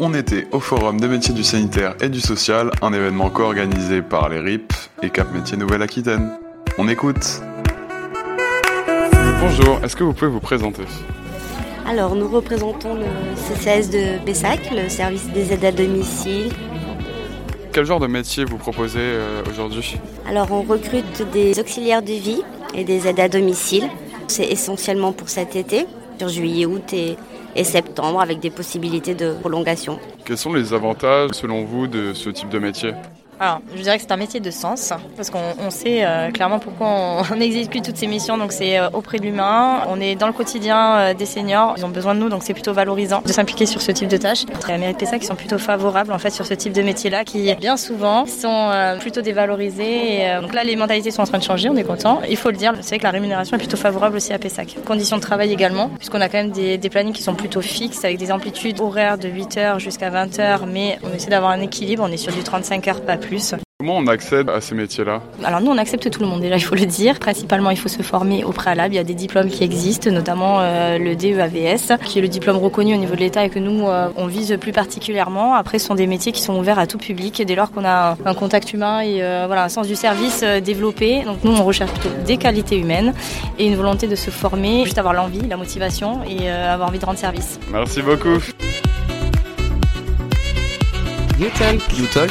on était au Forum des métiers du sanitaire et du social, un événement co-organisé par les RIP et Cap Métiers Nouvelle-Aquitaine. On écoute. Bonjour, est-ce que vous pouvez vous présenter? Alors, nous représentons le CCS de Pessac, le service des aides à domicile. Quel genre de métier vous proposez euh, aujourd'hui? Alors, on recrute des auxiliaires de vie et des aides à domicile. C'est essentiellement pour cet été, sur juillet, août et, et septembre, avec des possibilités de prolongation. Quels sont les avantages selon vous de ce type de métier? Alors, je dirais que c'est un métier de sens, parce qu'on on sait euh, clairement pourquoi on, on, exécute toutes ces missions. Donc, c'est euh, auprès de l'humain. On est dans le quotidien euh, des seniors. Ils ont besoin de nous, donc c'est plutôt valorisant de s'impliquer sur ce type de tâches. La mairie de Pessac qui sont plutôt favorables en fait sur ce type de métier-là, qui bien souvent sont euh, plutôt dévalorisés. Et, euh, donc là, les mentalités sont en train de changer. On est content. Il faut le dire. C'est vrai que la rémunération est plutôt favorable aussi à Pessac. Conditions de travail également, puisqu'on a quand même des, des plannings qui sont plutôt fixes, avec des amplitudes horaires de 8 h jusqu'à 20 h mais on essaie d'avoir un équilibre. On est sur du 35 heures, pas plus. Comment on accède à ces métiers-là Alors nous, on accepte tout le monde déjà, il faut le dire. Principalement, il faut se former au préalable. Il y a des diplômes qui existent, notamment euh, le DEAVS, qui est le diplôme reconnu au niveau de l'État et que nous, euh, on vise plus particulièrement. Après, ce sont des métiers qui sont ouverts à tout public dès lors qu'on a un, un, contact humain et euh, voilà, un sens du service euh, développé. Donc nous, on recherche plutôt des qualités humaines et une volonté de se former, juste avoir l'envie, la motivation et euh, avoir envie de rendre service. Merci beaucoup. You Talk. You Talk.